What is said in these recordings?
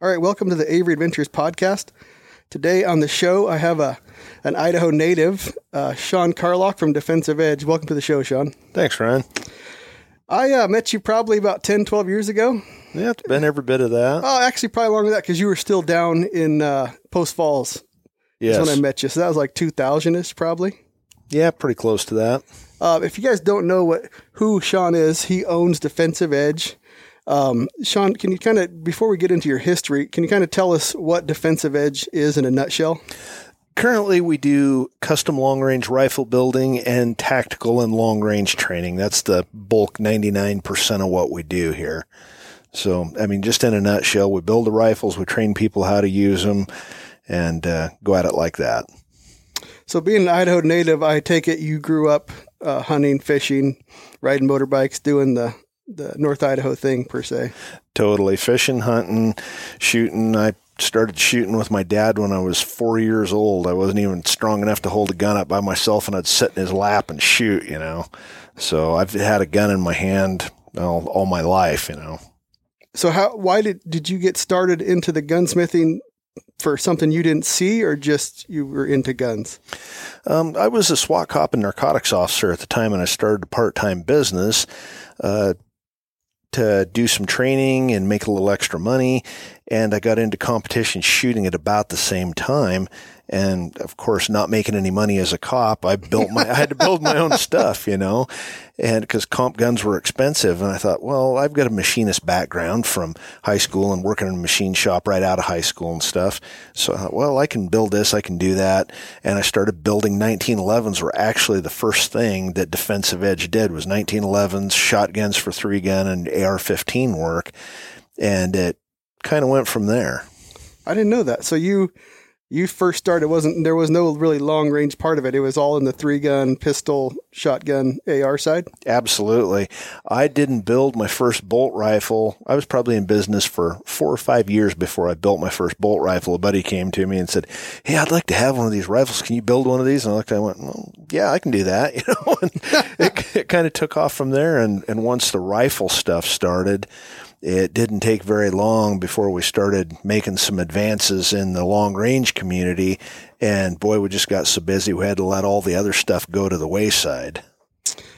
All right, welcome to the Avery Adventures podcast. Today on the show, I have a an Idaho native, uh, Shawn Carlock from Defensive Edge. Welcome to the show, Shawn. Thanks, Ryan. I uh, met you probably about 10, 12 years ago. Yeah, it's been every bit of that. Oh, actually, probably longer than that because you were still down in uh, Post Falls. yes. That's when I met you. So that was like 2000 ish, probably. Yeah, pretty close to that. Uh, if you guys don't know what who Shawn is, he owns Defensive Edge. Um, Sean, can you kind of before we get into your history, can you kind of tell us what Defensive Edge is in a nutshell? Currently, we do custom long range rifle building and tactical and long range training. That's the bulk 99% of what we do here. So, I mean, just in a nutshell, we build the rifles, we train people how to use them, and uh, go at it like that. So, being an Idaho native, I take it you grew up uh, hunting, fishing, riding motorbikes, doing the the North Idaho thing per se. Totally. Fishing, hunting, shooting. I started shooting with my dad when I was four years old. I wasn't even strong enough to hold a gun up by myself, and I'd sit in his lap and shoot, you know. So I've had a gun in my hand all, all my life, you know. So, how why did did you get started into the gunsmithing for something you didn't see, or just you were into guns? Um, I was a SWAT cop and narcotics officer at the time, and I started a part time business. Uh, to do some training and make a little extra money. And I got into competition shooting at about the same time. And of course, not making any money as a cop, I built my, I had to build my own stuff, you know, and because comp guns were expensive. And I thought, well, I've got a machinist background from high school and working in a machine shop right out of high school and stuff. So I thought, well, I can build this, I can do that. And I started building 1911s were actually the first thing that Defensive Edge did was 1911s, shotguns for three gun and AR-15 work. And it kind of went from there. I didn't know that. So you you first started wasn't there was no really long range part of it. It was all in the three gun, pistol, shotgun, AR side. Absolutely. I didn't build my first bolt rifle. I was probably in business for four or five years before I built my first bolt rifle. A buddy came to me and said, Hey, I'd like to have one of these rifles. Can you build one of these? And I looked, I went, well, yeah, I can do that. You know, and it, it kind of took off from there. And, and once the rifle stuff started, it didn't take very long before we started making some advances in the long range community. And boy, we just got so busy, we had to let all the other stuff go to the wayside.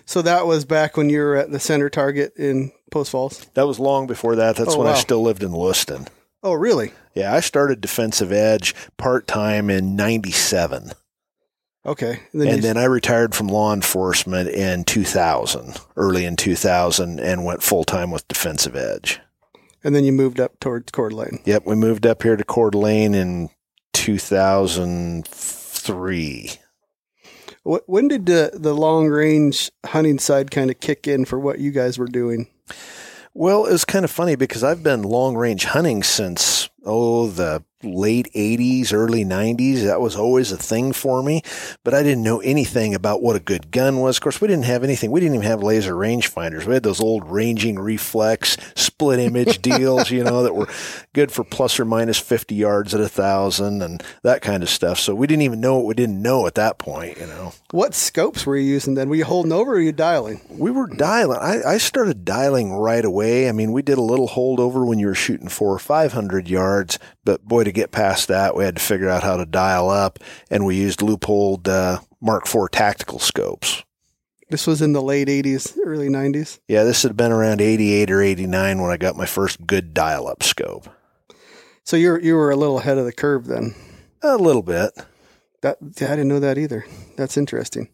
So that was back when you were at the center target in Post Falls. That was long before that. That's Oh, when wow. I still lived in Lewiston. Oh, really? Yeah, I started Defensive Edge part time in 97. Okay. And then, And then I retired from law enforcement in 2000, early in 2000, and went full time with Defensive Edge. and then you moved up towards Coeur d'Alene. Yep, we moved up here to Coeur d'Alene in 2003. When did the the long range hunting side kind of kick in for what you guys were doing? Well, it was kind of funny because I've been long range hunting since, oh, the late 80s, early 90s. That was always a thing for me, but I didn't know anything about what a good gun was. Of course, we didn't have anything. We didn't even have laser rangefinders. We had those old ranging reflex split image deals, you know, that were good for plus or minus 50 yards at a thousand and that kind of stuff. So we didn't even know what we didn't know at that point, you know. What scopes were you using then? Were you holding over or were you dialing? We were dialing. I, I started dialing right away. I mean, we did a little holdover when you were shooting four or five hundred yards, but boy, to get past that, we had to figure out how to dial up, and we used Leupold uh, Mark IV tactical scopes. This was in the late 80s, early 90s. Yeah, this had been around eighty-eight or eighty-nine when I got my first good dial-up scope. So you you were a little ahead of the curve then. A little bit. That I didn't know that either. That's interesting.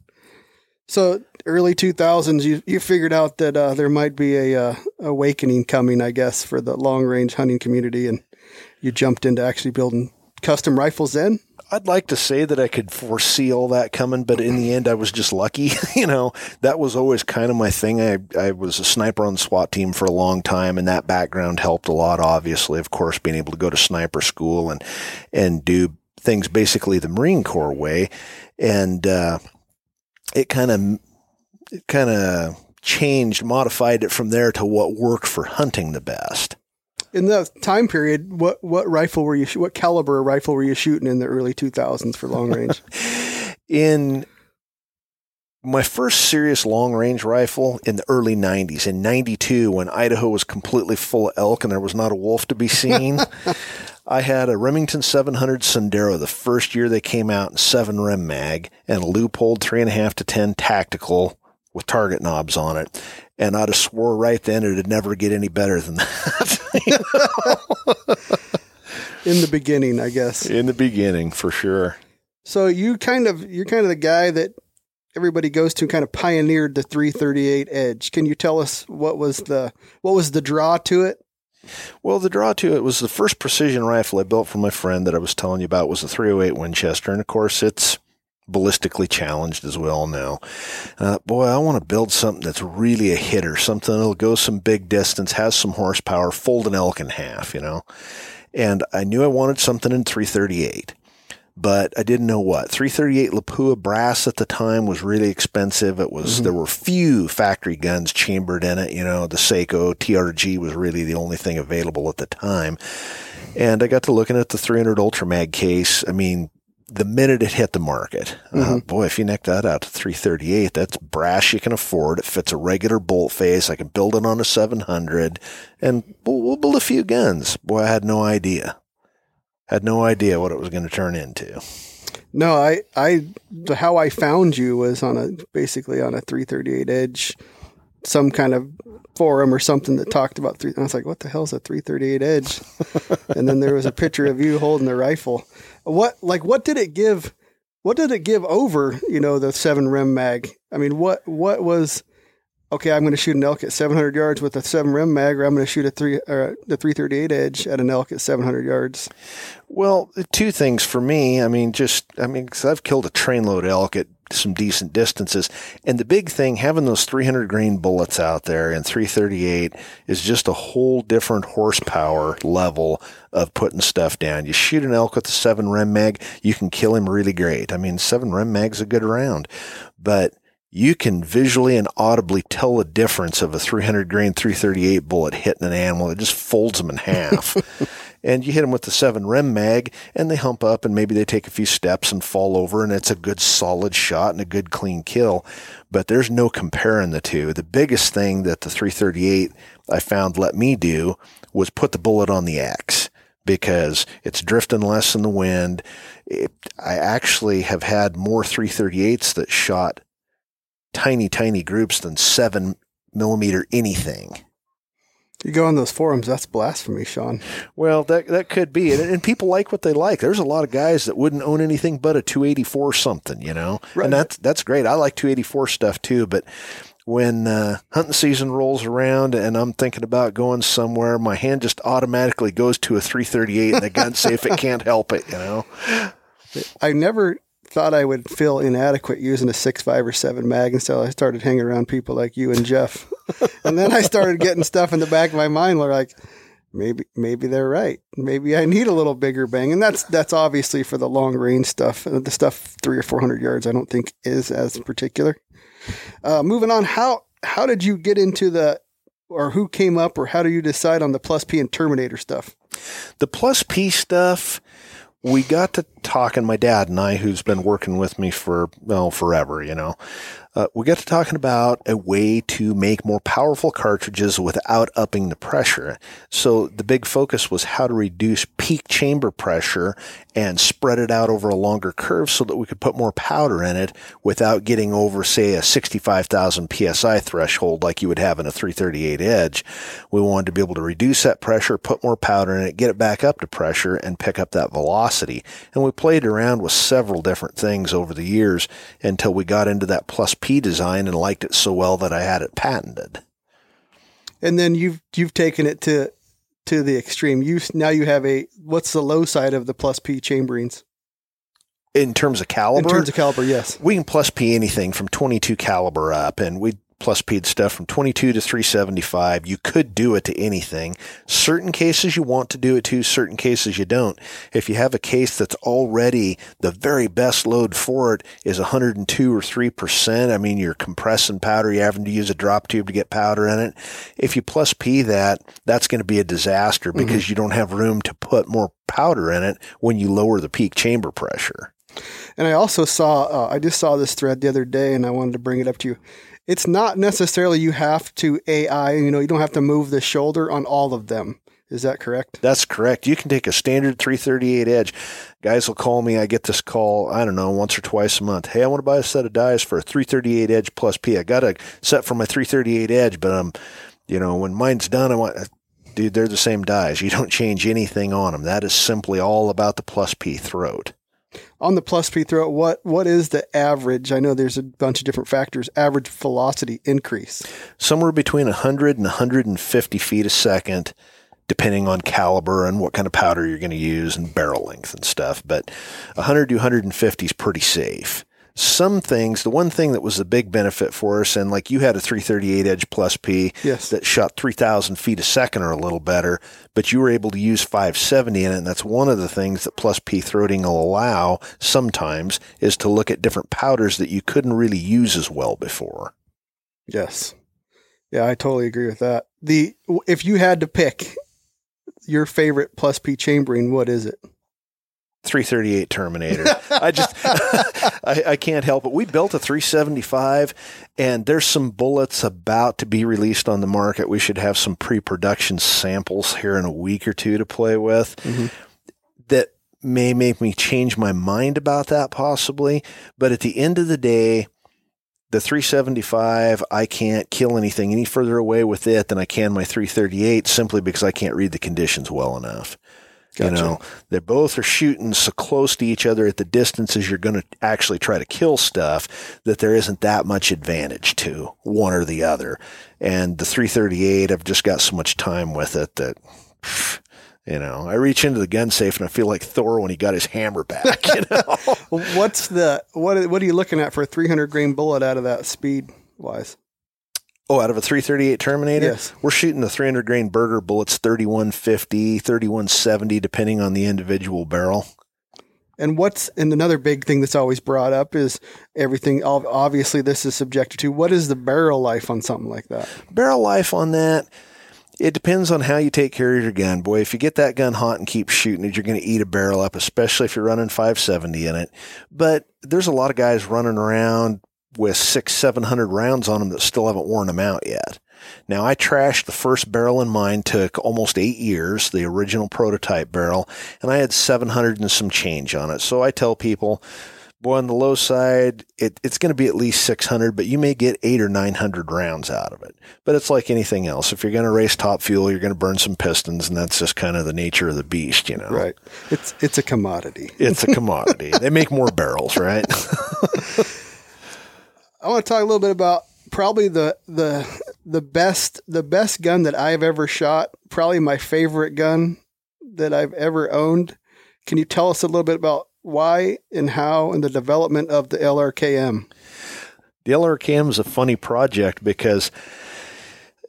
So early 2000s, you you figured out that uh, there might be a uh, awakening coming, I guess, for the long range hunting community, and you jumped into actually building custom rifles. Then I'd like to say that I could foresee all that coming, but in the end, I was just lucky. you know, that was always kind of my thing. I, I was a sniper on the SWAT team for a long time, and that background helped a lot, obviously. Of course, being able to go to sniper school and, and do things basically the Marine Corps way. And, uh, it kind of, it kind of changed, modified it from there to what worked for hunting the best. In that time period, what what rifle were you? What caliber rifle were you shooting in the early 2000s for long range? in my first serious long range rifle in the early 90s in 92 when idaho was completely full of elk and there was not a wolf to be seen I had a Remington 700 Sendero the first year they came out in 7 rem mag and a Leupold 3.5 to 10 tactical with target knobs on it. And I'd have swore right then it'd never get any better than that. In the beginning, I guess. in the beginning, for sure. So you kind of you're kind of the guy that everybody goes to and kind of pioneered the 338 edge. Can you tell us what was the what was the draw to it? Well, the draw to it was the first precision rifle I built for my friend that I was telling you about was a 308 Winchester, and of course it's ballistically challenged as we all know. Uh, boy, I want to build something that's really a hitter, something that'll go some big distance, has some horsepower, fold an elk in half, you know. And I knew I wanted something in 338 but I didn't know what. 338 Lapua brass at the time was really expensive. It was, mm-hmm. there were few factory guns chambered in it. You know, the Sako TRG was really the only thing available at the time. And I got to looking at the 300 Ultra Mag case. I mean, the minute it hit the market, uh, mm-hmm. uh, boy, if you neck that out to 338, that's brass you can afford. It fits a regular bolt face. I can build it on a 700 and we'll, we'll build a few guns. Boy, I had no idea had no idea what it was going to turn into. No, I, I, how I found you was on a basically on a 338 Edge, some kind of forum or something that talked about three. I was like, what the hell is a 338 Edge? and then there was a picture of you holding the rifle. What, like, what did it give? What did it give over? You know, the seven rem mag. I mean, what, what was? okay, I'm going to shoot an elk at 700 yards with a seven rem mag, or I'm going to shoot a three or the 338 edge at an elk at 700 yards. Well, two things for me. I mean, just I mean, because I've killed a trainload elk at some decent distances, and the big thing having those 300 grain bullets out there and 338 is just a whole different horsepower level of putting stuff down. You shoot an elk with a seven rem mag, you can kill him really great. I mean, seven rem mag's a good round, but you can visually and audibly tell the difference of a 300 grain 338 bullet hitting an animal. It just folds them in half. and you hit them with the 7 rem mag and they hump up and maybe they take a few steps and fall over and it's a good solid shot and a good clean kill. But there's no comparing the two. The biggest thing that the 338 I found let me do was put the bullet on the X because it's drifting less in the wind. It, I actually have had more 338s that shot tiny, tiny groups than seven millimeter anything. You go on those forums, that's blasphemy, Shawn. Well, that that could be, and, and, people like what they like. There's a lot of guys that wouldn't own anything but a 284 something, you know, right. and that's that's great. I like 284 stuff too, but when uh, hunting season rolls around and I'm thinking about going somewhere, my hand just automatically goes to a 338 and the gun safe it can't help it, you know. I never thought I would feel inadequate using a six, five, or seven mag until I started hanging around people like you and Jeff. and then I started getting stuff in the back of my mind where like, maybe maybe they're right. Maybe I need a little bigger bang, and that's that's obviously for the long range stuff. The stuff three or four hundred yards, I don't think is as particular. Uh, moving on, how how did you get into the or who came up or how do you decide on the plus P and Terminator stuff? The plus P stuff we got to talking, my dad and I, who's been working with me for, well, forever, you know, uh, we got to talking about a way to make more powerful cartridges without upping the pressure. So the big focus was how to reduce peak chamber pressure and spread it out over a longer curve so that we could put more powder in it without getting over, say, a 65,000 psi threshold like you would have in a 338 edge. We wanted to be able to reduce that pressure, put more powder in it, get it back up to pressure and pick up that velocity. And we played around with several different things over the years until we got into that plus P design and liked it so well that I had it patented. And then you've you've taken it to to the extreme. You now you have a what's the low side of the plus P chamberings? In terms of caliber, in terms of caliber, yes, we can plus P anything from 22 caliber up, and we plus P stuff from 22 to 375. You could do it to anything. Certain cases you want to do it to, certain cases you don't. If you have a case that's already the very best load for it is 102 or 3%, I mean, you're compressing powder, you're having to use a drop tube to get powder in it. If you plus P that, that's going to be a disaster mm-hmm. because mm-hmm. you don't have room to put more powder in it when you lower the peak chamber pressure. And I also saw, uh, I just saw this thread the other day and I wanted to bring it up to you it's not necessarily you have to AI, you know, you don't have to move the shoulder on all of them. Is that correct? That's correct. You can take a standard 338 edge. Guys will call me. I get this call, I don't know, once or twice a month. Hey, I want to buy a set of dies for a 338 edge plus P. I got a set for my 338 edge, but I'm, you know, when mine's done, I want, dude, they're the same dies. You don't change anything on them. That is simply all about the plus P throat. On the plus P throat, what what is the average? I know there's a bunch of different factors. Average velocity increase. Somewhere between 100 and 150 feet a second depending on caliber and what kind of powder you're going to use and barrel length and stuff. But 100 to 150 is pretty safe. Some things, the one thing that was a big benefit for us, and like you had a 338 Edge Plus P yes. that shot 3,000 feet a second or a little better, but you were able to use 570 in it. And that's one of the things that Plus P throating will allow sometimes is to look at different powders that you couldn't really use as well before. Yes. Yeah, I totally agree with that. The if you had to pick your favorite plus P chambering, what is it? 338 Terminator. I just, I, I, can't help it. We built a 375 and there's some bullets about to be released on the market. We should have some pre-production samples here in a week or two to play with mm-hmm. that may make me change my mind about that possibly. But at the end of the day, the 375, I can't kill anything any further away with it than I can my 338 simply because I can't read the conditions well enough. Gotcha. You know, they both are shooting so close to each other at the distances you're going to actually try to kill stuff that there isn't that much advantage to one or the other. And the 338, I've just got so much time with it that you know, I reach into the gun safe and I feel like Thor when he got his hammer back. You know, what's the what? What are you looking at for a 300 grain bullet out of that speed wise? Oh, out of a 338 Terminator? Yes. We're shooting the 300 grain Berger bullets 3150, 3170, depending on the individual barrel. And what's and another big thing that's always brought up is everything. Obviously, this is subjected to what is the barrel life on something like that? Barrel life on that it depends on how you take care of your gun. Boy, if you get that gun hot and keep shooting it, you're going to eat a barrel up, especially if you're running 570 in it. But there's a lot of guys running around with six, 700 rounds on them that still haven't worn them out yet. Now, I trashed the first barrel in mine, took almost eight years, the original prototype barrel, and I had 700 and some change on it. So I tell people, Boy, on the low side, it, it's going to be at least 600, but you may get eight or 900 rounds out of it. But it's like anything else. If you're going to race top fuel, you're going to burn some pistons, and that's just kind of the nature of the beast, you know? Right. It's, it's a commodity. It's a commodity. they make more barrels, right? I want to talk a little bit about probably the, the, the best, the best gun that I've ever shot, probably my favorite gun that I've ever owned. Can you tell us a little bit about why and how in the development of the LRKM? The LRKM is a funny project because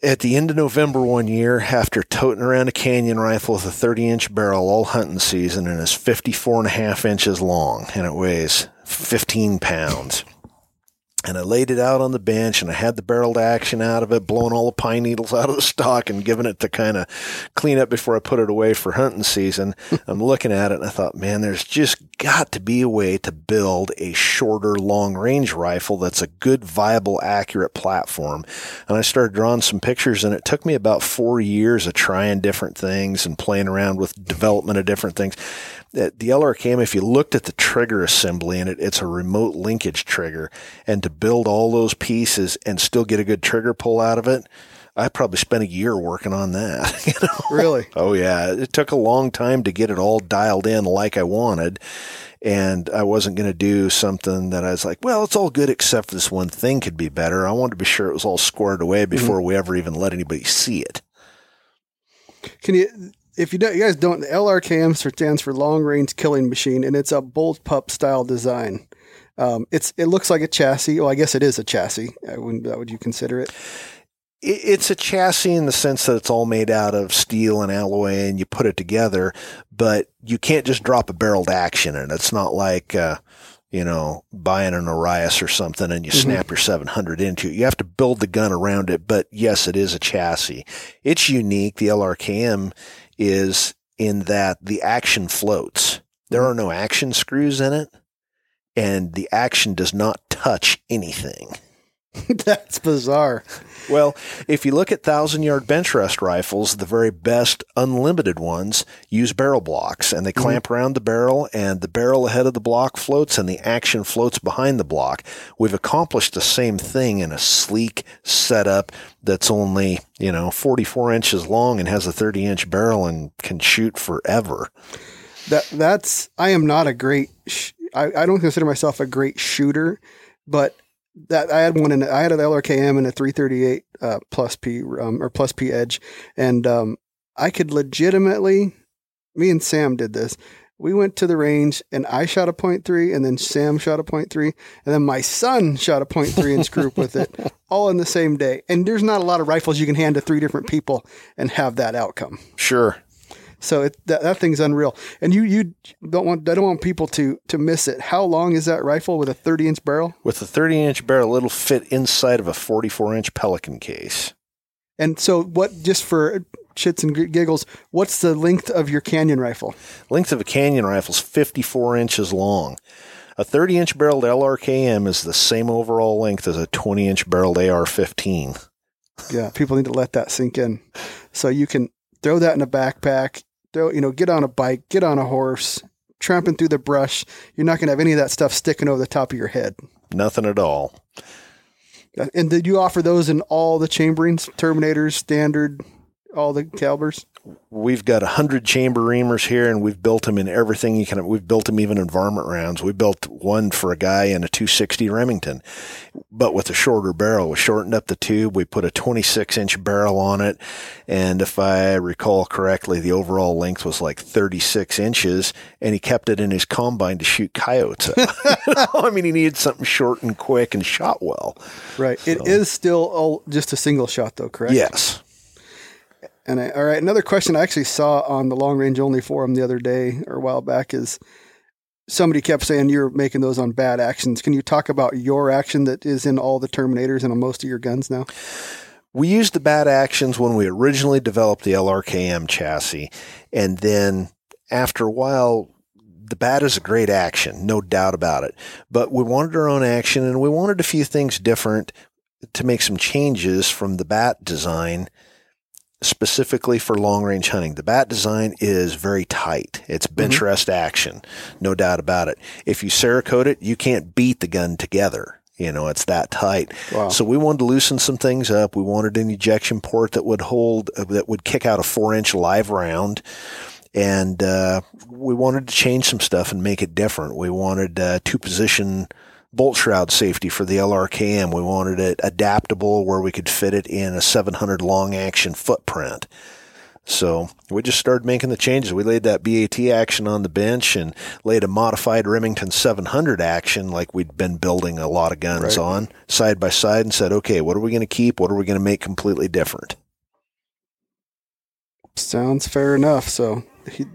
at the end of November one year, after toting around a canyon rifle with a 30 inch barrel all hunting season and it's 54 and a half inches long and it weighs 15 pounds and I laid it out on the bench and I had the barreled action out of it, blowing all the pine needles out of the stock and giving it to kind of clean up before I put it away for hunting season. I'm looking at it and I thought, man, there's just got to be a way to build a shorter long range rifle that's a good, viable, accurate platform. And I started drawing some pictures and it took me about four years of trying different things and playing around with development of different things the LRKM, if you looked at the trigger assembly and it, it's a remote linkage trigger, and to build all those pieces and still get a good trigger pull out of it, I probably spent a year working on that. You know? Really? Oh yeah, it took a long time to get it all dialed in like I wanted, and I wasn't going to do something that I was like, well, it's all good except this one thing could be better. I wanted to be sure it was all squared away mm-hmm. before mm-hmm. we ever even let anybody see it. Can you if you, don't, you guys don't, the LRKM stands for Long Range Killing Machine, and it's a bolt pup style design. Um, it's it looks like a chassis. Well, I guess it is a chassis. I wouldn't. Would you consider it? It's a chassis in the sense that it's all made out of steel and alloy, and you put it together. But you can't just drop a barreled action in it. It's not like. Uh, you know, buying an Arias or something and you mm-hmm. snap your 700 into it. You have to build the gun around it. But yes, it is a chassis. It's unique. The LRKM is in that the action floats. There are no action screws in it, and the action does not touch anything. That's bizarre. Well, if you look at thousand yard bench rest rifles, the very best unlimited ones use barrel blocks and they Mm-hmm. clamp around the barrel and the barrel ahead of the block floats and the action floats behind the block. We've accomplished the same thing in a sleek setup that's only, you know, 44 inches long and has a 30 inch barrel and can shoot forever. That that's I am not a great. Sh- I, I don't consider myself a great shooter, but that I had one in I had an LRKM and a 338 uh, plus P um, or plus P edge, and um, I could legitimately. Me and Sam did this. We went to the range and I shot a point three, and then Sam shot a point three, and then my son shot a point three inch group with it, all in the same day. And there's not a lot of rifles you can hand to three different people and have that outcome. Sure. So it, that that thing's unreal, and you you don't want I don't want people to to miss it. How long is that rifle with a thirty inch barrel? With a 30 inch barrel, it'll fit inside of a 44 inch Pelican case. And so what? Just for shits and giggles, what's the length of your Canyon rifle? Length of a canyon rifle is 54 inches long. A 30 inch barreled LRKM is the same overall length as a 20 inch barreled AR 15. Yeah, people need to let that sink in. So you can throw that in a backpack. Throw you know, get on a bike, get on a horse, tramping through the brush. You're not going to have any of that stuff sticking over the top of your head. Nothing at all. And did you offer those in all the chamberings, Terminators, standard, all the calibers? We've got 100 chamber reamers here and we've built them in everything you can. We've built them even in varmint rounds. We built one for a guy in a 260 Remington, but with a shorter barrel. We shortened up the tube. We put a 26 inch barrel on it. And if I recall correctly, the overall length was like 36 inches and he kept it in his combine to shoot coyotes. I mean, he needed something short and quick and shot well. Right. It is still all, just a single shot, though, correct? Yes. And I, all right, another question I actually saw on the long range only forum the other day or a while back is somebody kept saying you're making those on BAT actions. Can you talk about your action that is in all the Terminators and on most of your guns now? We used the BAT actions when we originally developed the LRKM chassis. And then after a while, the bat is a great action, no doubt about it. But we wanted our own action and we wanted a few things different to make some changes from the bat design specifically for long range hunting. The bat design is very tight. It's bench rest action, no doubt about it. If you Cerakote it, you can't beat the gun together. You know, it's that tight. Wow. So we wanted to loosen some things up. We wanted an ejection port that would hold, uh, that would kick out a four inch live round. And, uh, we wanted to change some stuff and make it different. We wanted, uh, two position bolt shroud safety for the LRKM. We wanted it adaptable where we could fit it in a 700 long action footprint. So we just started making the changes. We laid that BAT action on the bench and laid a modified Remington 700 action like we'd been building a lot of guns Right. on side by side and said, okay, what are we going to keep? What are we going to make completely different? Sounds fair enough. So, he,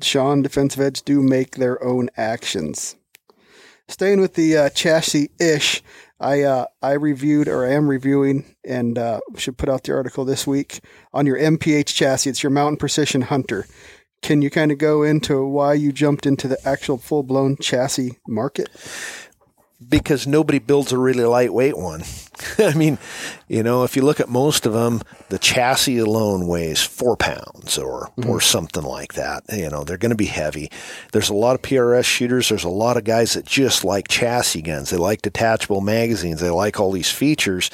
Shawn, Defensive Edge do make their own actions. Staying with the uh, chassis ish, I uh, I reviewed or I am reviewing and uh, should put out the article this week on your MPH chassis. It's your Mountain Precision Hunter. Can you kind of go into why you jumped into the actual full blown chassis market? Because nobody builds a really lightweight one. I mean, you know, if you look at most of them, the chassis alone weighs four pounds or mm-hmm. or something like that. You know, they're going to be heavy. There's a lot of PRS shooters. There's a lot of guys that just like chassis guns. They like detachable magazines. They like all these features,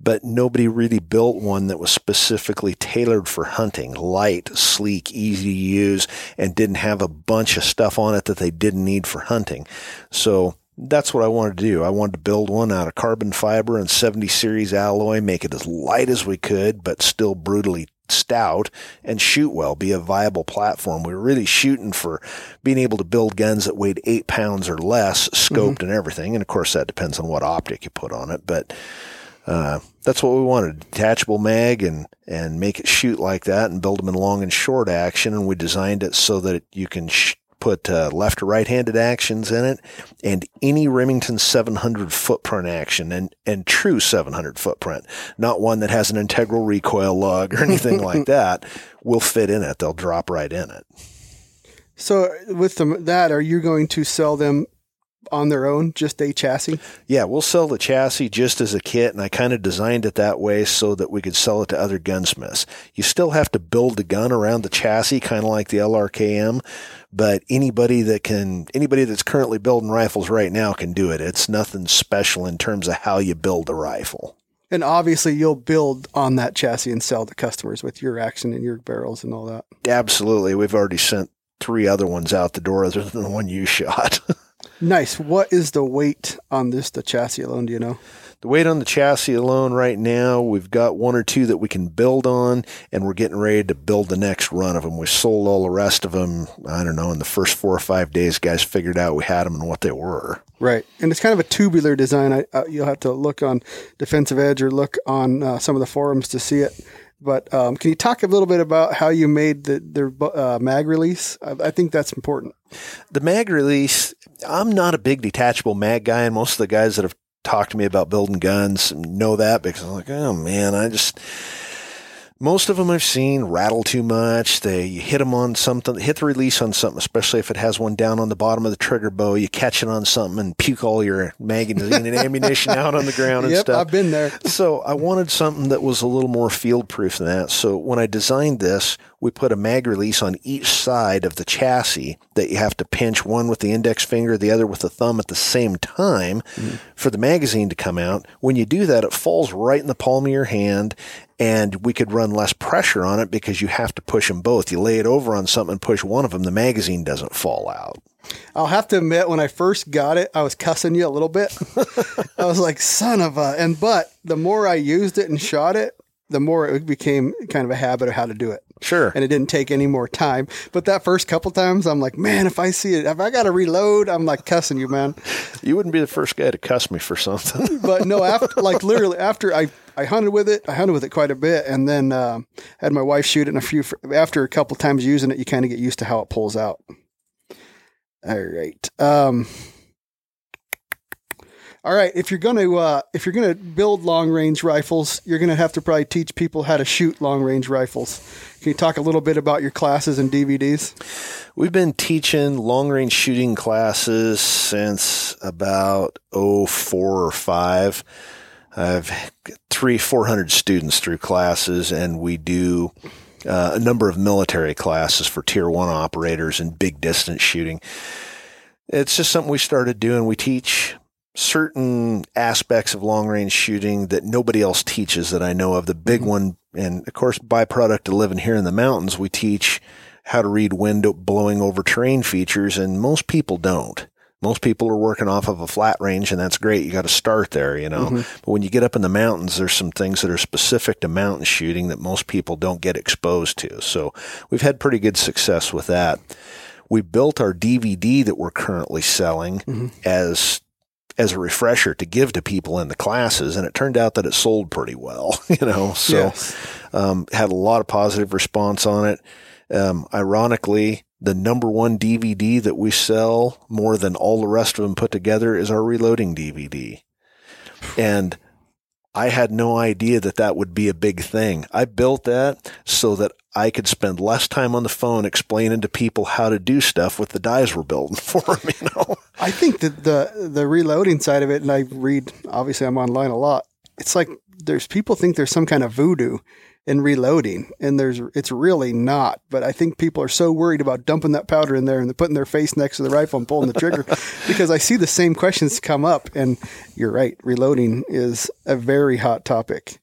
but nobody really built one that was specifically tailored for hunting, light, sleek, easy to use, and didn't have a bunch of stuff on it that they didn't need for hunting. So that's what I wanted to do. I wanted to build one out of carbon fiber and 70 series alloy, make it as light as we could, but still brutally stout and shoot well, be a viable platform. We were really shooting for being able to build guns that weighed eight pounds or less, scoped and everything. And of course, that depends on what optic you put on it, but uh, that's what we wanted: detachable mag and and make it shoot like that, and build them in long and short action. And we designed it so that you can sh- put uh, left or right-handed actions in it, and any Remington 700 footprint action, and and true 700 footprint, not one that has an integral recoil lug or anything like that, will fit in it. They'll drop right in it. So with them, that, are you going to sell them on their own, just a chassis? Yeah, we'll sell the chassis just as a kit, and I kind of designed it that way so that we could sell it to other gunsmiths. You still have to build the gun around the chassis, kind of like the LRKM, but anybody that can, anybody that's currently building rifles right now can do it. It's nothing special in terms of how you build a rifle. And obviously, you'll build on that chassis and sell to customers with your action and your barrels and all that. Absolutely. We've already sent three other ones out the door other than the one you shot. nice. What is the weight on this, the chassis alone? Do you know? The weight on the chassis alone right now, we've got one or two that we can build on, and we're getting ready to build the next run of them. We sold all the rest of them, I don't know, in the first four or five days, guys figured out we had them and what they were. Right. And it's kind of a tubular design. I, uh, you'll have to look on Defensive Edge or look on uh, some of the forums to see it. But um, can you talk a little bit about how you made the, the uh, mag release? I, I, think that's important. The mag release, I'm not a big detachable mag guy, and most of the guys that have talked to me about building guns know that because I'm like, oh man, I just most of them I've seen rattle too much. They you hit them on something, hit the release on something, especially if it has one down on the bottom of the trigger bow. You catch it on something and puke all your magazine and ammunition out on the ground and yep, stuff. I've been there. So I wanted something that was a little more field proof than that. So when I designed this, we put a mag release on each side of the chassis that you have to pinch one with the index finger, the other with the thumb at the same time mm-hmm. for the magazine to come out. When you do that, it falls right in the palm of your hand and we could run less pressure on it because you have to push them both. You lay it over on something and push one of them, the magazine doesn't fall out. I'll have to admit, when I first got it, I was cussing you a little bit. I was like, son of a, and but the more I used it and shot it, the more it became kind of a habit of how to do it. Sure. And it didn't take any more time. But that first couple times, I'm like, man, if I see it, if I got to reload, I'm like cussing you, man. You wouldn't be the first guy to cuss me for something. but no, after, like literally after I I hunted with it. I hunted with it quite a bit, and then uh, had my wife shoot it. And a few after a couple times using it, you kind of get used to how it pulls out. All right. Um, all right. If you're gonna uh, if you're gonna build long range rifles, you're gonna have to probably teach people how to shoot long range rifles. Can you talk a little bit about your classes and DVDs? We've been teaching long range shooting classes since about oh four or five. I've three, four hundred students through classes, and we do uh, a number of military classes for tier one operators and big distance shooting. It's just something we started doing. We teach certain aspects of long range shooting that nobody else teaches that I know of. The big mm-hmm. one, and of course, byproduct of living here in the mountains, we teach how to read wind blowing over terrain features, and most people don't most people are working off of a flat range and that's great. You got to start there, you know. Mm-hmm. But when you get up in the mountains, there's some things that are specific to mountain shooting that most people don't get exposed to. So we've had pretty good success with that. We built our DVD that we're currently selling mm-hmm. as as a refresher to give to people in the classes, and it turned out that it sold pretty well, you know. So yes. um, had a lot of positive response on it. Um, ironically, the number one DVD that we sell more than all the rest of them put together is our reloading DVD. And I had no idea that that would be a big thing. I built that so that I could spend less time on the phone explaining to people how to do stuff with the dies we're building for them, you know. I think that the the reloading side of it and I read obviously I'm online a lot. It's like there's people think there's some kind of voodoo in reloading. And there's it's really not. But I think people are so worried about dumping that powder in there and putting their face next to the rifle and pulling the trigger because I see the same questions come up. And you're right, reloading is a very hot topic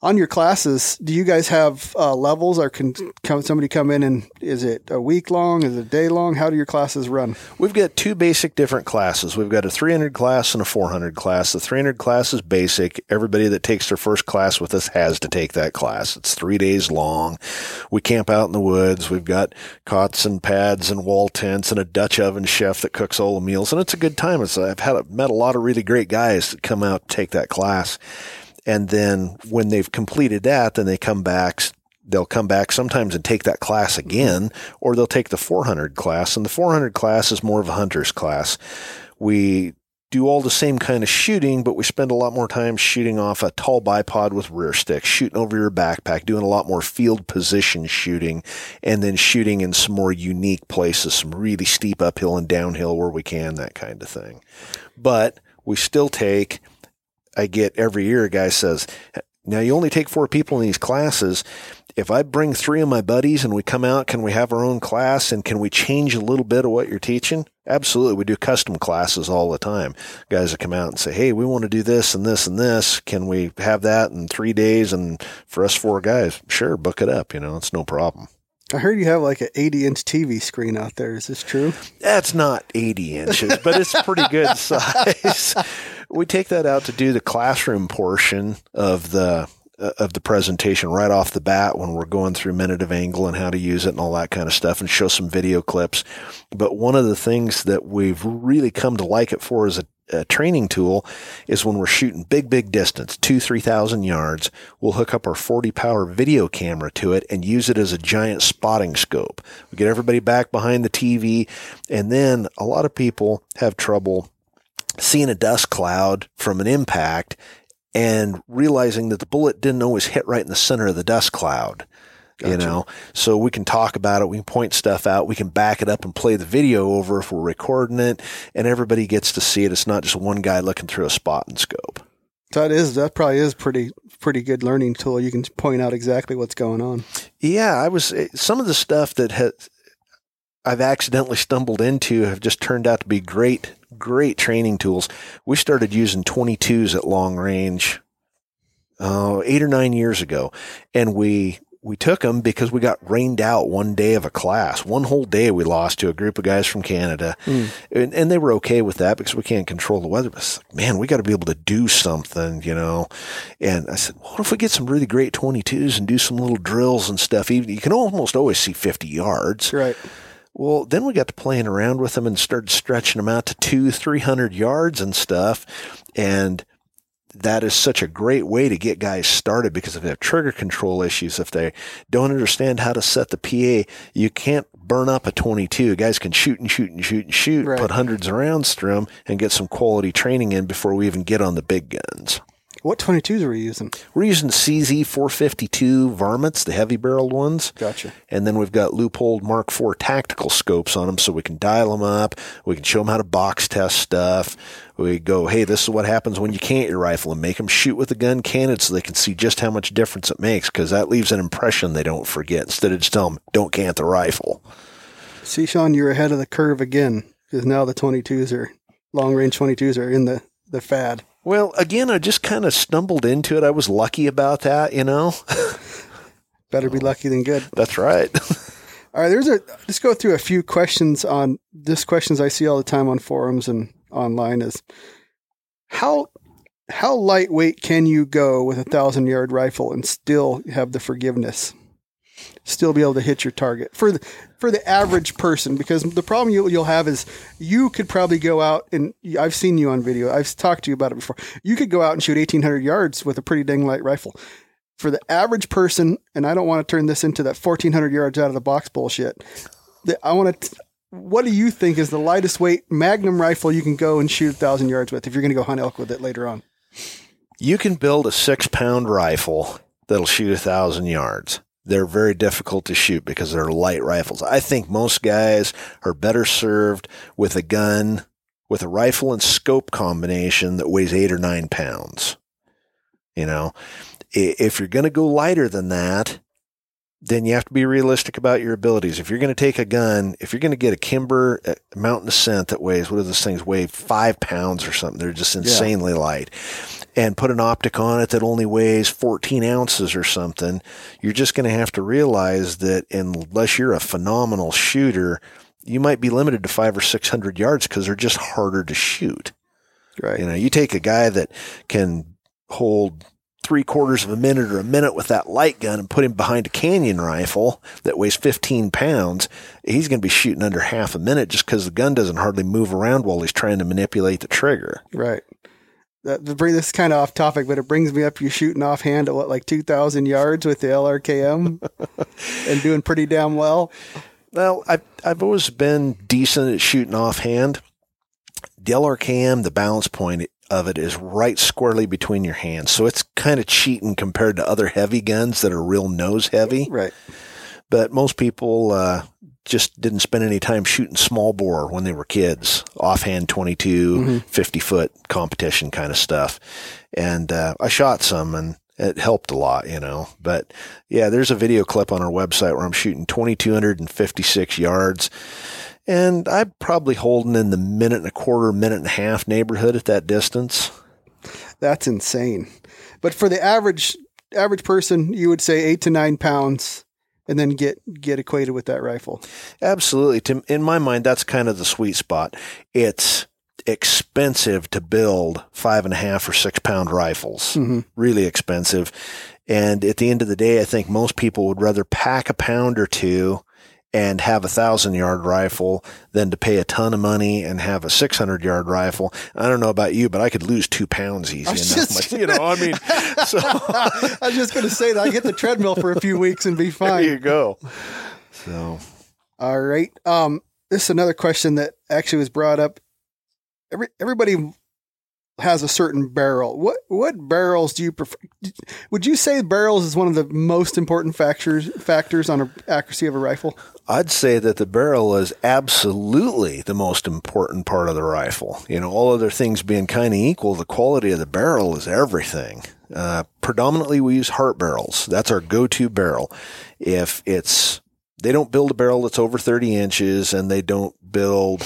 on your classes, do you guys have uh, levels, or can, can somebody come in and is it a week long? Is it a day long? How do your classes run? We've got two basic different classes. We've got a 300 class and a 400 class. The 300 class is basic. Everybody that takes their first class with us has to take that class. It's three days long. We camp out in the woods. We've got cots and pads and wall tents and a Dutch oven chef that cooks all the meals, and it's a good time. It's, I've had met a lot of really great guys that come out to take that class. And then when they've completed that, then they come back. They'll come back sometimes and take that class mm-hmm. again, or they'll take the 400 class. And the 400 class is more of a hunter's class. We do all the same kind of shooting, but we spend a lot more time shooting off a tall bipod with rear stick, shooting over your backpack, doing a lot more field position shooting, and then shooting in some more unique places, some really steep uphill and downhill where we can, that kind of thing. But we still take, I get every year a guy says, now you only take four people in these classes if I bring three of my buddies and we come out, can we have our own class and can we change a little bit of what you're teaching? Absolutely. We do custom classes all the time. Guys that come out and say, Hey, we want to do this and this and this. Can we have that in three days? And for us four guys, sure, book it up. You know, it's no problem. I heard you have like an 80 inch TV screen out there. Is this true? That's not 80 inches, but it's pretty good size. We take that out to do the classroom portion of the uh, of the presentation right off the bat when we're going through minute of angle and how to use it and all that kind of stuff and show some video clips. But one of the things that we've really come to like it for as a, a training tool is when we're shooting big, big distance, two, 3,000 yards, we'll hook up our 40 power video camera to it and use it as a giant spotting scope. We get everybody back behind the TV. And then a lot of people have trouble seeing a dust cloud from an impact and realizing that the bullet didn't always hit right in the center of the dust cloud. Gotcha. You know, so we can talk about it. We can point stuff out. We can back it up and play the video over if we're recording it, and everybody gets to see it. It's not just one guy looking through a spot and scope. That is that probably is pretty pretty good learning tool. You can point out exactly what's going on. Yeah, I was eh, some of the stuff that has I've accidentally stumbled into have just turned out to be great great training tools. We started using 22s at long range uh, eight or nine years ago, and we we took them because we got rained out one day of a class. One whole day we lost to a group of guys from Canada, mm. and, and, they were okay with that because we can't control the weather. But like, man, we got to be able to do something, you know. And I said, what if we get some really great 22s and do some little drills and stuff? Even you can almost always see 50 yards, right? Well, then we got to playing around with them and started stretching them out to two, three hundred yards and stuff. And that is such a great way to get guys started because if they have trigger control issues, if they don't understand how to set the PA, you can't burn up a 22. Guys can shoot and shoot and shoot and shoot, right. put hundreds of rounds through them and get some quality training in before we even get on the big guns. What 22s are we using? We're using CZ 452 varmints, the heavy barreled ones. Gotcha. And then we've got Leupold Mark IV tactical scopes on them so we can dial them up. We can show them how to box test stuff. We go, hey, this is what happens when you cant your rifle and make them shoot with the gun cannon so they can see just how much difference it makes because that leaves an impression they don't forget instead of just telling them, don't cant the rifle. See, Shawn, you're ahead of the curve again because now the 22s are long range 22s are in the, the fad. Well, again, I just kind of stumbled into it. I was lucky about that, you know. Better be lucky than good. That's right. all right, there's a let's go through a few questions on this questions I see all the time on forums and online is how how lightweight can you go with a thousand yard rifle and still have the forgiveness? still be able to hit your target for the for the average person because the problem you'll, you'll have is you could probably go out and I've seen you on video. I've talked to you about it before. You could go out and shoot 1800 yards with a pretty dang light rifle. For the average person and I don't want to turn this into that 1400 yards out of the box bullshit I want to what do you think is the lightest weight magnum rifle you can go and shoot a thousand yards with if you're going to go hunt elk with it later on? You can build a six pound rifle that'll shoot a thousand yards they're very difficult to shoot because they're light rifles. I think most guys are better served with a gun with a rifle and scope combination that weighs eight or nine pounds. You know, if you're going to go lighter than that, then you have to be realistic about your abilities. If you're going to take a gun, if you're going to get a Kimber a Mountain Ascent that weighs, what do those things weigh? Five pounds or something. They're just insanely yeah. light and put an optic on it that only weighs 14 ounces or something, you're just going to have to realize that unless you're a phenomenal shooter, you might be limited to five or 600 yards because they're just harder to shoot. Right. You know, you take a guy that can hold three quarters of a minute or a minute with that light gun and put him behind a canyon rifle that weighs 15 pounds, he's going to be shooting under half a minute just because the gun doesn't hardly move around while he's trying to manipulate the trigger. Right uh, that bring this kind of off topic, but it brings me up. You shooting offhand at what, like two thousand yards with the LRKM, and doing pretty damn well. Well, I've I've always been decent at shooting offhand. the LRKM, the balance point of it is right squarely between your hands. So it's kind of cheating compared to other heavy guns that are real nose heavy. Right. But most people, uh, just didn't spend any time shooting small bore when they were kids, offhand 22, 50 foot competition kind of stuff. And, uh, I shot some and it helped a lot, you know, but yeah, there's a video clip on our website where I'm shooting 2,256 yards and I'm probably holding in the minute and a quarter, minute and a half neighborhood at that distance. That's insane. But for the average average person, you would say eight to nine pounds, and then get get acquainted with that rifle. Absolutely. To, in my mind, that's kind of the sweet spot. It's expensive to build five and a half or six pound rifles. Mm-hmm. Really expensive. And at the end of the day, I think most people would rather pack a pound or two and have a thousand yard rifle than to pay a ton of money and have a 600 yard rifle. I don't know about you, but I could lose two pounds easy enough. just- you know, I mean, so I was just going to say that I hit the treadmill for a few weeks and be fine. there you go. So All right. Um, this is another question that actually was brought up. Every everybody has a certain barrel. What what barrels do you prefer? Would you say barrels is one of the most important factors factors on a accuracy of a rifle? I'd say that the barrel is absolutely the most important part of the rifle. You know, all other things being kind of equal, the quality of the barrel is everything. Uh, predominantly, we use Hart barrels. That's our go-to barrel. If it's, they don't build a barrel that's over 30 inches and they don't build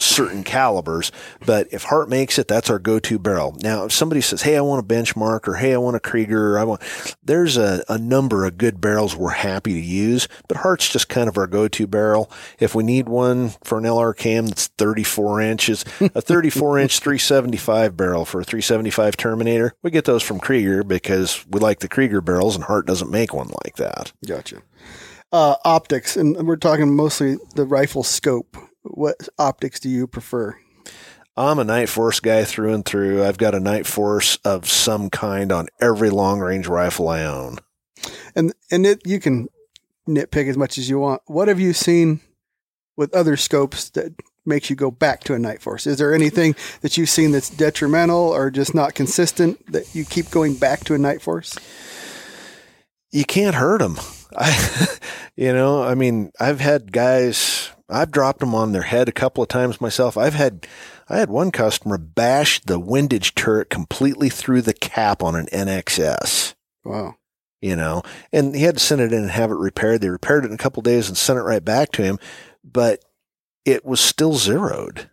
certain calibers, but if Hart makes it, that's our go-to barrel. Now, if somebody says, Hey, I want a benchmark or Hey, I want a Krieger, or I want, there's a, a number of good barrels we're happy to use, but Hart's just kind of our go-to barrel. If we need one for an LR cam that's 34 inches, a 34 inch 375 barrel for a 375 Terminator, we get those from Krieger because we like the Krieger barrels and Hart doesn't make one like that. Gotcha. Uh, optics, and we're talking mostly the rifle scope. What optics do you prefer? I'm a Nightforce guy through and through. I've got a Nightforce of some kind on every long range rifle I own. And and it you can nitpick as much as you want. What have you seen with other scopes that makes you go back to a Nightforce? Is there anything that you've seen that's detrimental or just not consistent that you keep going back to a Nightforce? You can't hurt them. I, you know, I mean, I've had guys, I've dropped them on their head a couple of times myself. I've had, I had one customer bash the windage turret completely through the cap on an NXS. Wow. you know, and he had to send it in and have it repaired. They repaired it in a couple of days and sent it right back to him, but it was still zeroed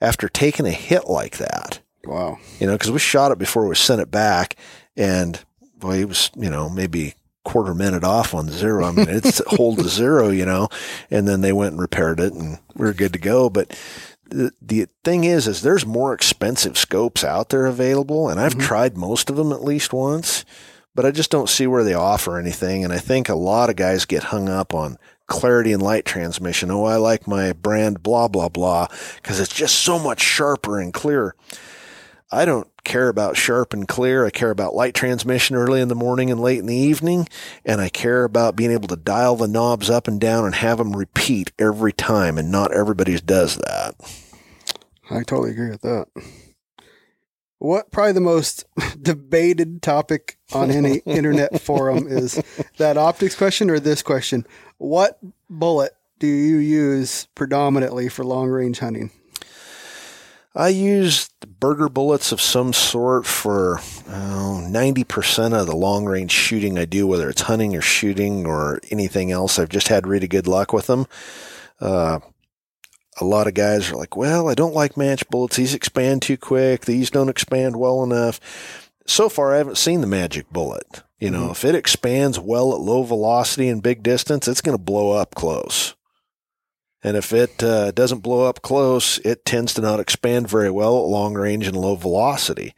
after taking a hit like that, Wow. you know, because we shot it before we sent it back, and boy, he was, you know, maybe quarter minute off on zero. I mean, it's hold to zero, you know, and then they went and repaired it, and we are good to go. But the, the thing is, is there's more expensive scopes out there available, and I've mm-hmm. tried most of them at least once, but I just don't see where they offer anything. And I think a lot of guys get hung up on clarity and light transmission. Oh, I like my brand blah, blah, blah, because it's just so much sharper and clearer. I don't care about sharp and clear. I care about light transmission early in the morning and late in the evening. And I care about being able to dial the knobs up and down and have them repeat every time. And not everybody does that. I totally agree with that. What probably the most debated topic on any internet forum is that optics question or this question? What bullet do you use predominantly for long range hunting? I use Berger bullets of some sort for oh, 90% of the long range shooting I do, whether it's hunting or shooting or anything else. I've just had really good luck with them. Uh, a lot of guys are like, well, I don't like match bullets. These expand too quick. These don't expand well enough. So far, I haven't seen the magic bullet. You know, if it expands well at low velocity and big distance, it's going to blow up close. And if it uh, doesn't blow up close, it tends to not expand very well at long range and low velocity.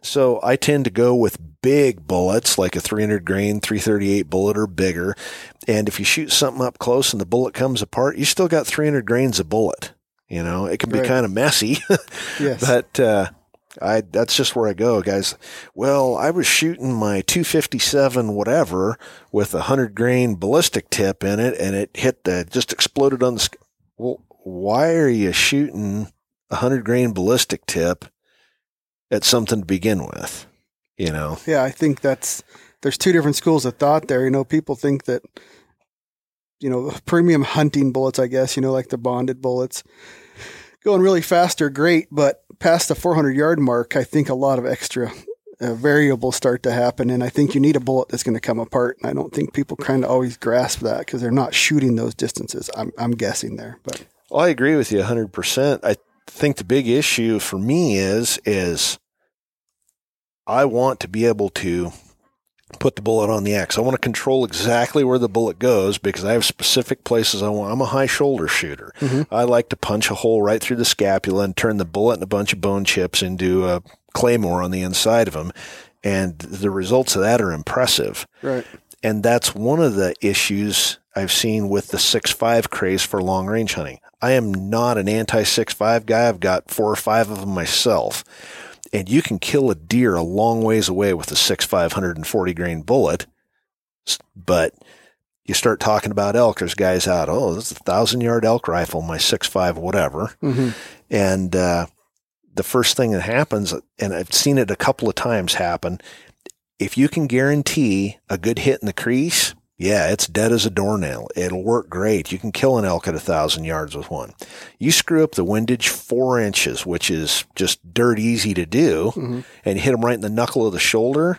So I tend to go with big bullets, like a 300 grain 338 bullet or bigger. And if you shoot something up close and the bullet comes apart, you still got 300 grains of bullet. You know, it can be Right. kind of messy, Yes. but uh, I that's just where I go, guys. Well, I was shooting my 257 whatever with a 100 grain ballistic tip in it, and it hit the just exploded on the. Sk- well, why are you shooting a hundred grain ballistic tip at something to begin with. You know, Yeah, I think that's there's two different schools of thought there. You know, people think that you know premium hunting bullets, I guess, you know, like the bonded bullets, going really fast are great, but past the 400 yard mark, I think a lot of extra uh, variables start to happen, and I think you need a bullet that's going to come apart. And I don't think people kind of always grasp that because they're not shooting those distances. I'm I'm guessing there, but well, I agree with you hundred percent. I think the big issue for me is is I want to be able to put the bullet on the X. I want to control exactly where the bullet goes because I have specific places I want. I'm a high shoulder shooter. Mhm. I like to punch a hole right through the scapula and turn the bullet and a bunch of bone chips into a claymore on the inside of them. And the results of that are impressive. right, And that's one of the issues I've seen with the six five craze for long range hunting. I am not an anti six five guy. I've got four or five of them myself. And you can kill a deer a long ways away with a 6.5 140 grain bullet. But you start talking about elk, there's guys out, oh, this is a thousand yard elk rifle, my 6.5, whatever. hmm And uh, the first thing that happens, and I've seen it a couple of times happen, if you can guarantee a good hit in the crease, yeah, it's dead as a doornail. It'll work great. You can kill an elk at a thousand yards with one. You screw up the windage four inches, which is just dirt easy to do, Mhm. and you hit them right in the knuckle of the shoulder.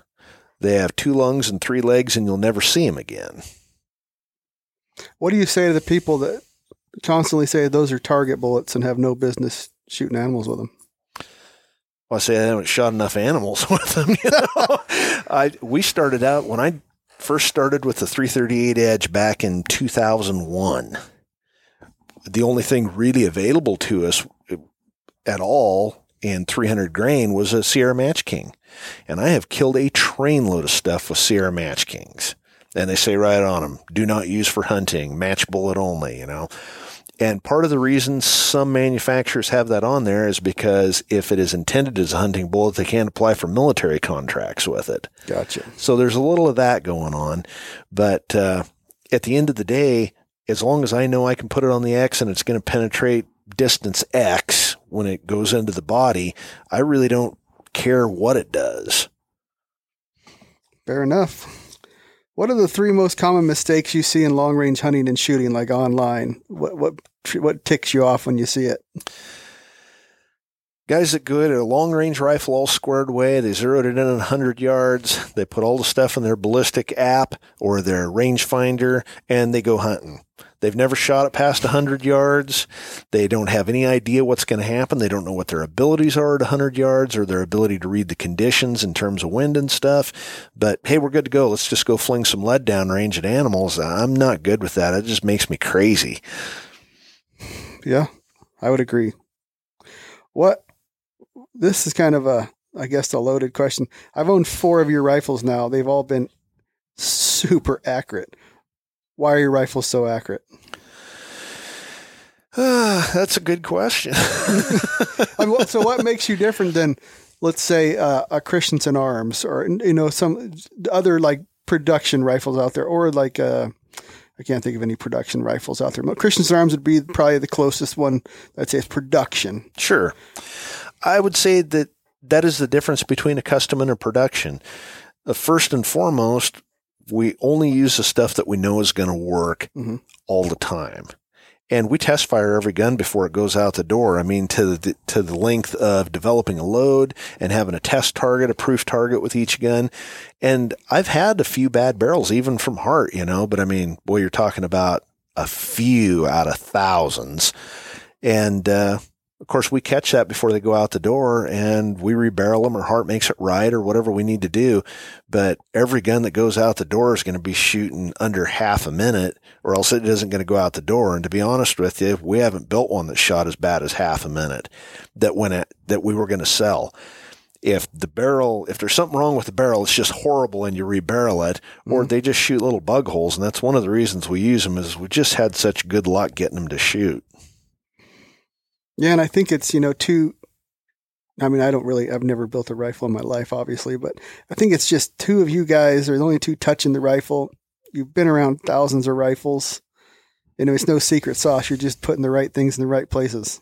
They have two lungs and three legs, and you'll never see them again. What do you say to the people that constantly say those are target bullets and have no business shooting animals with them? Well, I say I haven't shot enough animals with them. You know? I we started out when I first started with the 338 Edge back in 2001. The only thing really available to us at all in 300 grain was a Sierra Match King, and I have killed a trainload of stuff with Sierra Match Kings. And they say right on them, do not use for hunting, match bullet only, you know. And part of the reason some manufacturers have that on there is because if it is intended as a hunting bullet, they can't apply for military contracts with it. Gotcha. So there's a little of that going on. But uh, at the end of the day, as long as I know I can put it on the X and it's going to penetrate distance X when it goes into the body, I really don't care what it does. Fair enough. What are the three most common mistakes you see in long range hunting and shooting, like online? What what what ticks you off when you see it? Guys that go at a long range rifle all squared away, they zeroed it in at 100 yards, they put all the stuff in their ballistic app or their rangefinder, and they go hunting. They've never shot it past 100 yards. They don't have any idea what's going to happen. They don't know what their abilities are at 100 yards or their ability to read the conditions in terms of wind and stuff. But hey, we're good to go. Let's just go fling some lead down range at animals. Uh, I'm not good with that. It just makes me crazy. Yeah, I would agree. What this is kind of a I guess a loaded question. I've owned four of your rifles now. They've all been super accurate. Why are your rifles so accurate? Ah, that's a good question. I mean, so what makes you different than, let's say, uh, a Christensen Arms or you know some other like production rifles out there, or like uh, I can't think of any production rifles out there. But Christensen Arms would be probably the closest one. I'd say is production. Sure. I would say that that is the difference between a custom and a production. Uh, first and foremost, we only use the stuff that we know is going to work Mhm. all the time. And we test fire every gun before it goes out the door. I mean, to the, to the length of developing a load and having a test target, a proof target with each gun. And I've had a few bad barrels, even from Hart, you know, but I mean, boy, you're talking about a few out of thousands. And, uh, of course, we catch that before they go out the door and we rebarrel them or Hart makes it right or whatever we need to do. But every gun that goes out the door is going to be shooting under half a minute or else it isn't going to go out the door. And to be honest with you, we haven't built one that shot as bad as half a minute that went at, that we were going to sell. If the barrel, if there's something wrong with the barrel, it's just horrible and you rebarrel it, or mm-hmm. they just shoot little bug holes. And that's one of the reasons we use them is we just had such good luck getting them to shoot. Yeah, and I think it's you know two. I mean, I don't really. I've never built a rifle in my life, obviously, but I think it's just two of you guys are the only two touching the rifle. You've been around thousands of rifles. You know, it's no secret sauce. You're just putting the right things in the right places.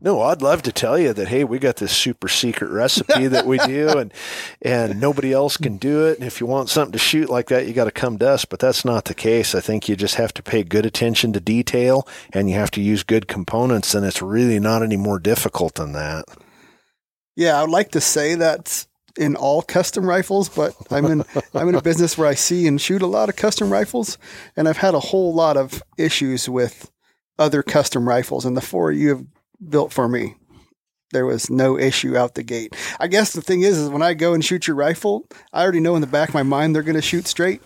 No, I'd love to tell you that hey, we got this super secret recipe that we do and and nobody else can do it. And if you want something to shoot like that, you got to come to us, but that's not the case. I think you just have to pay good attention to detail and you have to use good components and it's really not any more difficult than that. Yeah, I would like to say that in all custom rifles, but I'm in I'm in a business where I see and shoot a lot of custom rifles, and I've had a whole lot of issues with other custom rifles, and the four you have built for me, there was no issue out the gate. I guess the thing is, is when I go and shoot your rifle, I already know in the back of my mind they're going to shoot straight.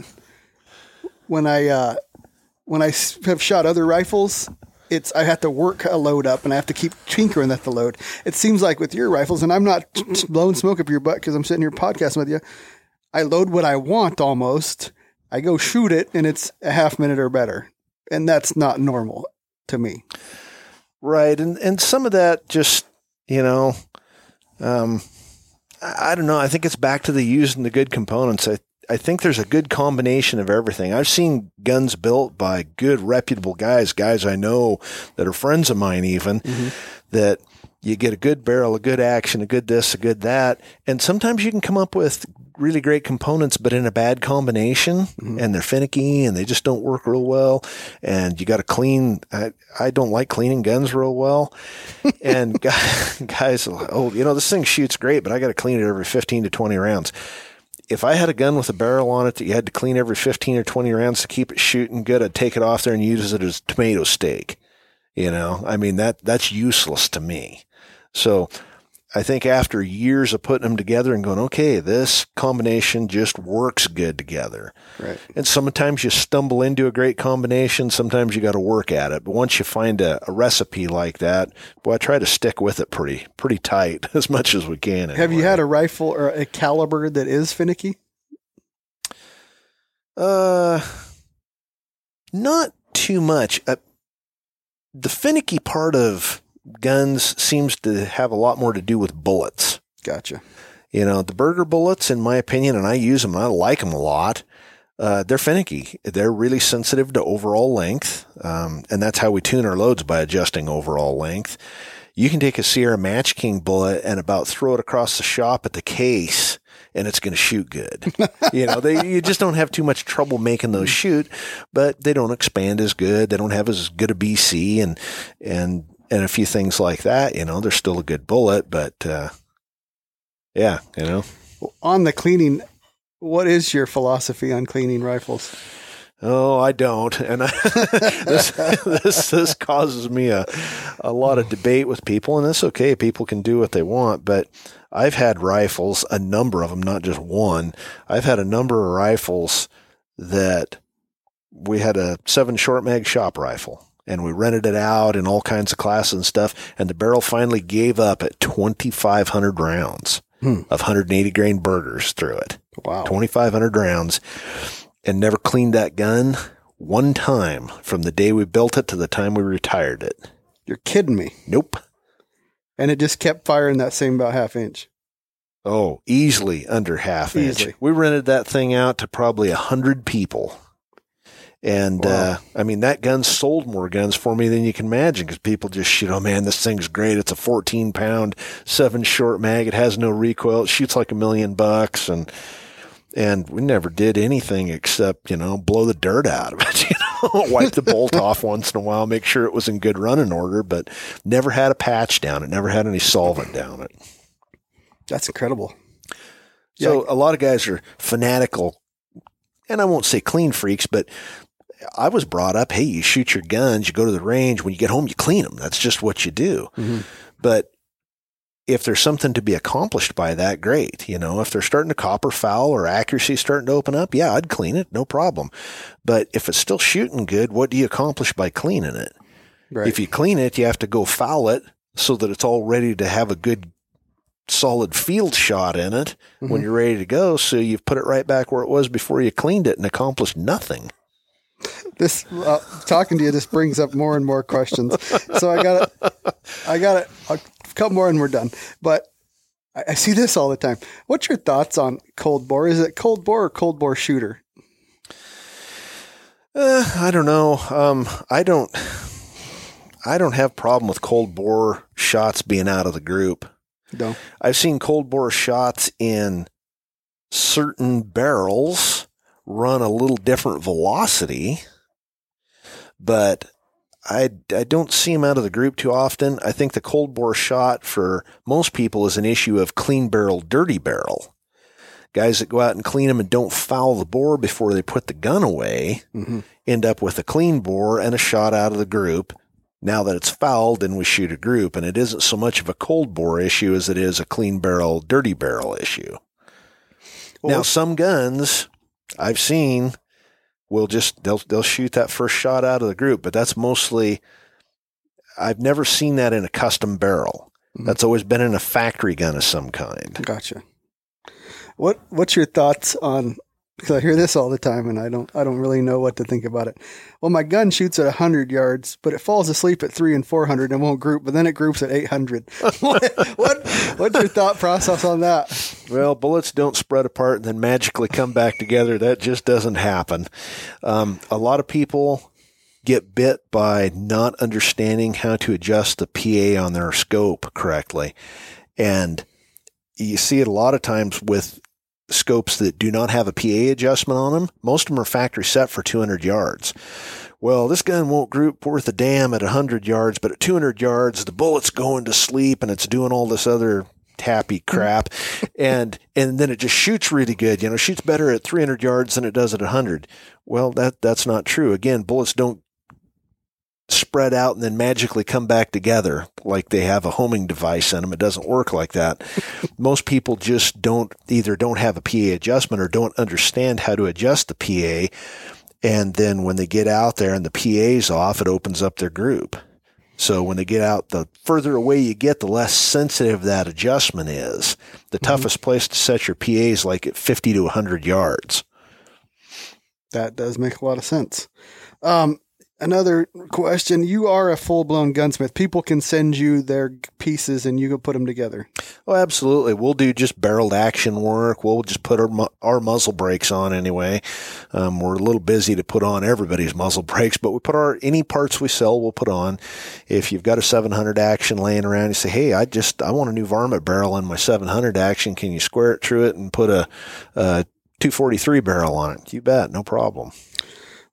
When I uh, when I have shot other rifles, it's I have to work a load up and I have to keep tinkering at the load. It seems like with your rifles, and I'm not blowing smoke up your butt because I'm sitting here podcasting with you. I load what I want almost. I go shoot it, and it's a half minute or better, and that's not normal to me. Right, and and some of that just you know, um, I, don't know. I think it's back to the using the good components. I I think there's a good combination of everything. I've seen guns built by good, reputable guys, guys I know that are friends of mine, even mm-hmm. that you get a good barrel, a good action, a good this, a good that. And sometimes you can come up with really great components, but in a bad combination mm-hmm. and they're finicky and they just don't work real well. And you got to clean. I, I don't like cleaning guns real well. and guys, guys, oh, you know, this thing shoots great, but I got to clean it every 15 to 20 rounds if I had a gun with a barrel on it that you had to clean every 15 or 20 rounds to keep it shooting good, I'd take it off there and use it as tomato stake. You know, I mean, that, that's useless to me. So I think after years of putting them together and going, okay, this combination just works good together. Right. And sometimes you stumble into a great combination. Sometimes you got to work at it. But once you find a, a, recipe like that, boy, I try to stick with it pretty, pretty tight as much as we can. Anyway. Have you had a rifle or a caliber that is finicky? Uh, not too much. Uh, the finicky part of guns seems to have a lot more to do with bullets. Gotcha. You know, the Berger bullets, in my opinion, and I use them, and I like them a lot. Uh, they're finicky. They're really sensitive to overall length, um, and that's how we tune our loads by adjusting overall length. You can take a Sierra Match King bullet and about throw it across the shop at the case, and it's going to shoot good. you know, they you just don't have too much trouble making those shoot, but they don't expand as good. They don't have as good a BC, and and and a few things like that. You know, they're still a good bullet, but uh, yeah, you know. On the cleaning, what is your philosophy on cleaning rifles? Oh, I don't, and I, this this this causes me a a lot of debate with people, and it's okay. People can do what they want, but I've had rifles, a number of them, not just one. I've had a number of rifles that we had a seven short mag shop rifle and we rented it out in all kinds of classes and stuff. And the barrel finally gave up at 2,500 rounds hmm. of 180 grain Bergers through it. Wow. 2,500 rounds and never cleaned that gun one time from the day we built it to the time we retired it. You're kidding me. Nope. And it just kept firing that same about half inch. Oh, easily under half easily. inch. We rented that thing out to probably a hundred people. And wow. uh, I mean, that gun sold more guns for me than you can imagine because people just shoot, oh man, this thing's great. It's a 14 pound, seven short mag. It has no recoil. It shoots like a million bucks. And, and we never did anything except, you know, blow the dirt out of it, you know, wipe the bolt off once in a while, make sure it was in good running order, but never had a patch down it, never had any solvent down it. That's incredible. So yeah. a lot of guys are fanatical and I won't say clean freaks, but I was brought up, hey, you shoot your guns, you go to the range. When you get home, you clean them. That's just what you do. Mm-hmm. But if there's something to be accomplished by that, great. You know, if they're starting to copper foul or accuracy starting to open up, yeah, I'd clean it, no problem. But if it's still shooting good, what do you accomplish by cleaning it? Right. If you clean it, you have to go foul it so that it's all ready to have a good solid field shot in it mm-hmm. when you're ready to go. So you've put it right back where it was before you cleaned it and accomplished nothing this uh, talking to you just brings up more and more questions. So I got I got a couple more and we're done. But I, I, see this all the time. What's your thoughts on cold bore? Is it cold bore or cold bore shooter? Uh, I don't know. Um, I don't. I don't have problem with cold bore shots being out of the group. No. I've seen cold bore shots in certain barrels run a little different velocity, but I, I don't see them out of the group too often. I think the cold bore shot for most people is an issue of clean barrel, dirty barrel. Guys that go out and clean them and don't foul the bore before they put the gun away hmm end up with a clean bore and a shot out of the group. Now that it's fouled, then we shoot a group. And it isn't so much of a cold bore issue as it is a clean barrel, dirty barrel issue. Well, now, some guns I've seen will just, they'll, they'll shoot that first shot out of the group, but that's mostly, I've never seen that in a custom barrel. Mhm. That's always been in a factory gun of some kind. Gotcha. What What's your thoughts on? Because I hear this all the time, and I don't I don't really know what to think about it. Well, my gun shoots at hundred yards, but it falls asleep at three and four hundred and won't group, but then it groups at eight hundred. what, what What's your thought process on that? Well, bullets don't spread apart and then magically come back together. That just doesn't happen. Um, a lot of people get bit by not understanding how to adjust the PA on their scope correctly. And you see it a lot of times with scopes that do not have a PA adjustment on them. Most of them are factory set for 200 yards. Well, this gun won't group worth a damn at 100 yards, but at 200 yards, the bullet's going to sleep and it's doing all this other tappy crap. and, and then it just shoots really good. You know, shoots better at 300 yards than it does at 100. Well, that, that's not true. Again, bullets don't spread out and then magically come back together like they have a homing device in them. It doesn't work like that. Most people just don't either don't have a PA adjustment or don't understand how to adjust the PA. And then when they get out there and the PA's off, it opens up their group. So when they get out, the further away you get, the less sensitive that adjustment is. The toughest place to set your PA is like at 50 to 100 yards. That does make a lot of sense. Um, another question: You are a full blown gunsmith. People can send you their pieces, and you can put them together. Oh, absolutely. We'll do just barreled action work. We'll just put our, our muzzle brakes on anyway. Um, we're a little busy to put on everybody's muzzle brakes, but we put our, any parts we sell, we'll put on. If you've got a 700 action laying around, you say, Hey, I just, I want a new varmint barrel in my 700 action. Can you square it through it and put a, a 243 barrel on it? You bet. No problem.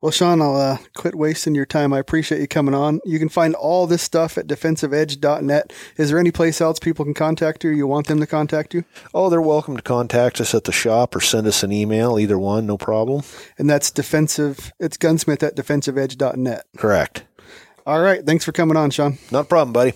Well, Shawn, I'll uh, quit wasting your time. I appreciate you coming on. You can find all this stuff at defensiveedge.net. Is there any place else people can contact you? You want them to contact you? Oh, they're welcome to contact us at the shop or send us an email. Either one, no problem. And that's defensive. It's gunsmith at defensiveedge.net. Correct. All right. Thanks for coming on, Shawn. Not a problem, buddy.